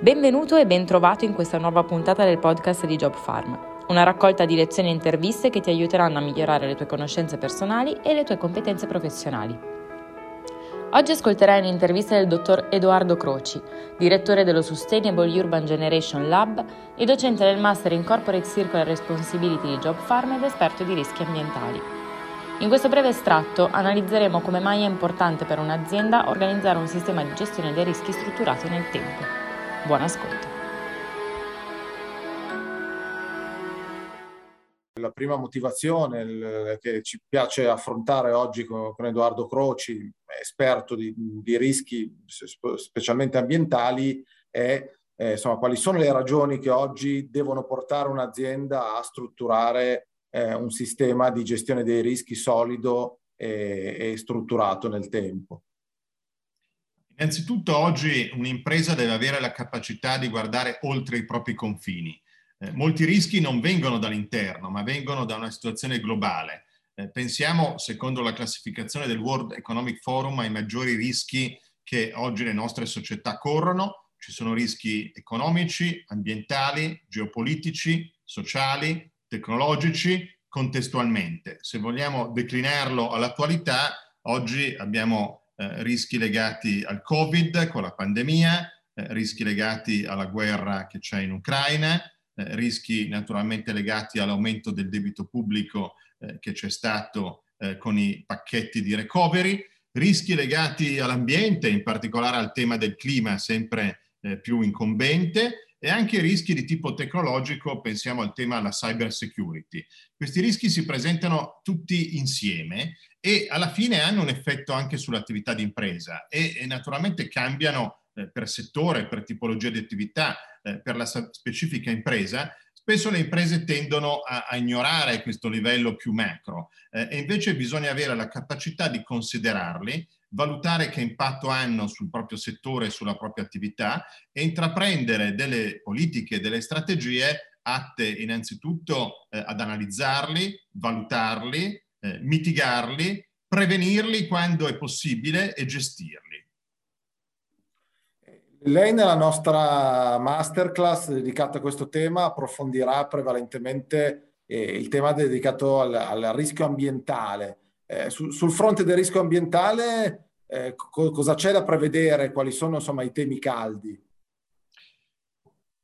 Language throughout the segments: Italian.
Benvenuto e ben trovato in questa nuova puntata del podcast di Job Farm, una raccolta di lezioni e interviste che ti aiuteranno a migliorare le tue conoscenze personali e le tue competenze professionali. Oggi ascolterai un'intervista del dottor Edoardo Croci, direttore dello Sustainable Urban Generation Lab e docente del Master in Corporate Circular Responsibility di Job Farm ed esperto di rischi ambientali. In questo breve estratto analizzeremo come mai è importante per un'azienda organizzare un sistema di gestione dei rischi strutturato nel tempo. Buon ascolto. La prima motivazione che ci piace affrontare oggi con, Edoardo Croci, esperto di, di rischi specialmente ambientali, è eh, insomma, quali sono le ragioni che oggi devono portare un'azienda a strutturare eh, un sistema di gestione dei rischi solido e, e strutturato nel tempo. Innanzitutto oggi un'impresa deve avere la capacità di guardare oltre i propri confini. Eh, molti rischi non vengono dall'interno, ma vengono da una situazione globale. Eh, pensiamo, secondo la classificazione del World Economic Forum, ai maggiori rischi che oggi le nostre società corrono. Ci sono rischi economici, ambientali, geopolitici, sociali, tecnologici, contestualmente. Se vogliamo declinarlo all'attualità, oggi abbiamo eh, rischi legati al Covid con la pandemia, eh, rischi legati alla guerra che c'è in Ucraina, eh, rischi naturalmente legati all'aumento del debito pubblico eh, che c'è stato eh, con i pacchetti di recovery, rischi legati all'ambiente, in particolare al tema del clima sempre più incombente, e anche rischi di tipo tecnologico, pensiamo al tema della cyber security. Questi rischi si presentano tutti insieme e alla fine hanno un effetto anche sull'attività di impresa e, e naturalmente cambiano eh, per settore, per tipologia di attività, eh, per la specifica impresa. Spesso le imprese tendono a, a ignorare questo livello più macro eh, e invece bisogna avere la capacità di considerarli valutare che impatto hanno sul proprio settore e sulla propria attività e intraprendere delle politiche, delle strategie atte innanzitutto eh, ad analizzarli, valutarli, eh, mitigarli, prevenirli quando è possibile e gestirli. Lei nella nostra masterclass dedicata a questo tema approfondirà prevalentemente eh, il tema dedicato al, al rischio ambientale eh, su, sul fronte del rischio ambientale, eh, co- cosa c'è da prevedere? Quali sono insomma, i temi caldi?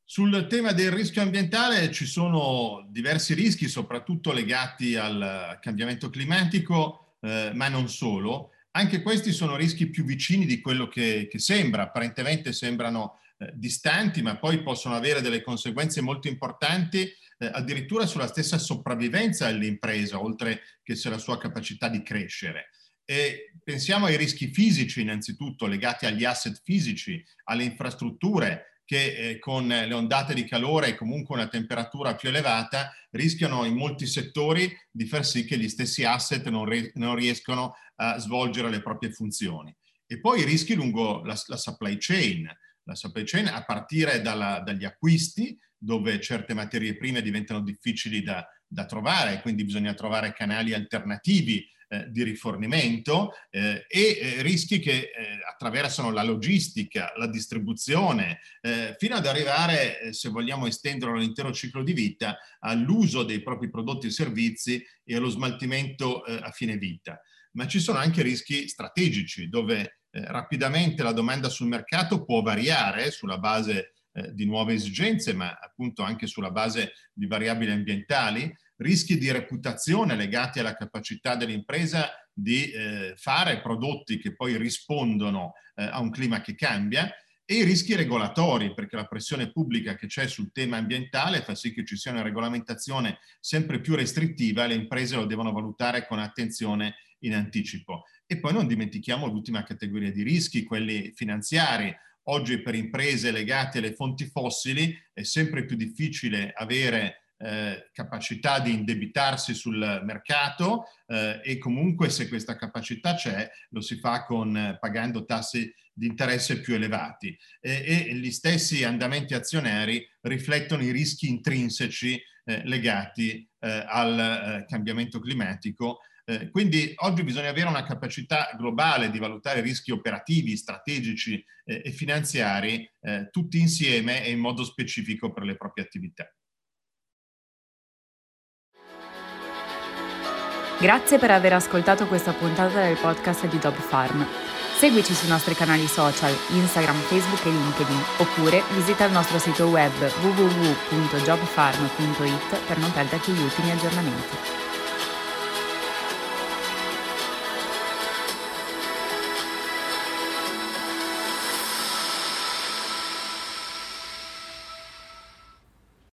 Sul tema del rischio ambientale ci sono diversi rischi, soprattutto legati al cambiamento climatico, eh, ma non solo. Anche questi sono rischi più vicini di quello che, che sembra. Apparentemente sembrano eh, distanti, ma poi possono avere delle conseguenze molto importanti eh, addirittura sulla stessa sopravvivenza dell'impresa, oltre che sulla sua capacità di crescere. E pensiamo ai rischi fisici innanzitutto legati agli asset fisici, alle infrastrutture che eh, con le ondate di calore e comunque una temperatura più elevata rischiano in molti settori di far sì che gli stessi asset non, re- non riescono a svolgere le proprie funzioni. E poi i rischi lungo la, la supply chain, la supply chain a partire dalla, dagli acquisti, dove certe materie prime diventano difficili da, da trovare, quindi bisogna trovare canali alternativi eh, di rifornimento eh, e eh, rischi che eh, attraversano la logistica, la distribuzione, eh, fino ad arrivare, eh, se vogliamo estenderlo all'intero ciclo di vita, all'uso dei propri prodotti e servizi e allo smaltimento a fine vita. Ma ci sono anche rischi strategici, dove rapidamente la domanda sul mercato può variare sulla base eh, di nuove esigenze, ma appunto anche sulla base di variabili ambientali, rischi di reputazione legati alla capacità dell'impresa di eh, fare prodotti che poi rispondono eh, a un clima che cambia e i rischi regolatori, perché la pressione pubblica che c'è sul tema ambientale fa sì che ci sia una regolamentazione sempre più restrittiva e le imprese lo devono valutare con attenzione in anticipo. E poi non dimentichiamo l'ultima categoria di rischi, quelli finanziari. Oggi per imprese legate alle fonti fossili è sempre più difficile avere eh, capacità di indebitarsi sul mercato eh, e comunque se questa capacità c'è lo si fa con, eh, pagando tassi di interesse più elevati e, e, gli stessi andamenti azionari riflettono i rischi intrinseci eh, legati eh, al cambiamento climatico Eh, quindi oggi bisogna avere una capacità globale di valutare rischi operativi, strategici eh, e finanziari eh, tutti insieme e in modo specifico per le proprie attività. Grazie per aver ascoltato questa puntata del podcast di Job Farm. Seguici sui nostri canali social, Instagram, Facebook e LinkedIn, oppure visita il nostro sito web www.jobfarm.it per non perderti gli ultimi aggiornamenti.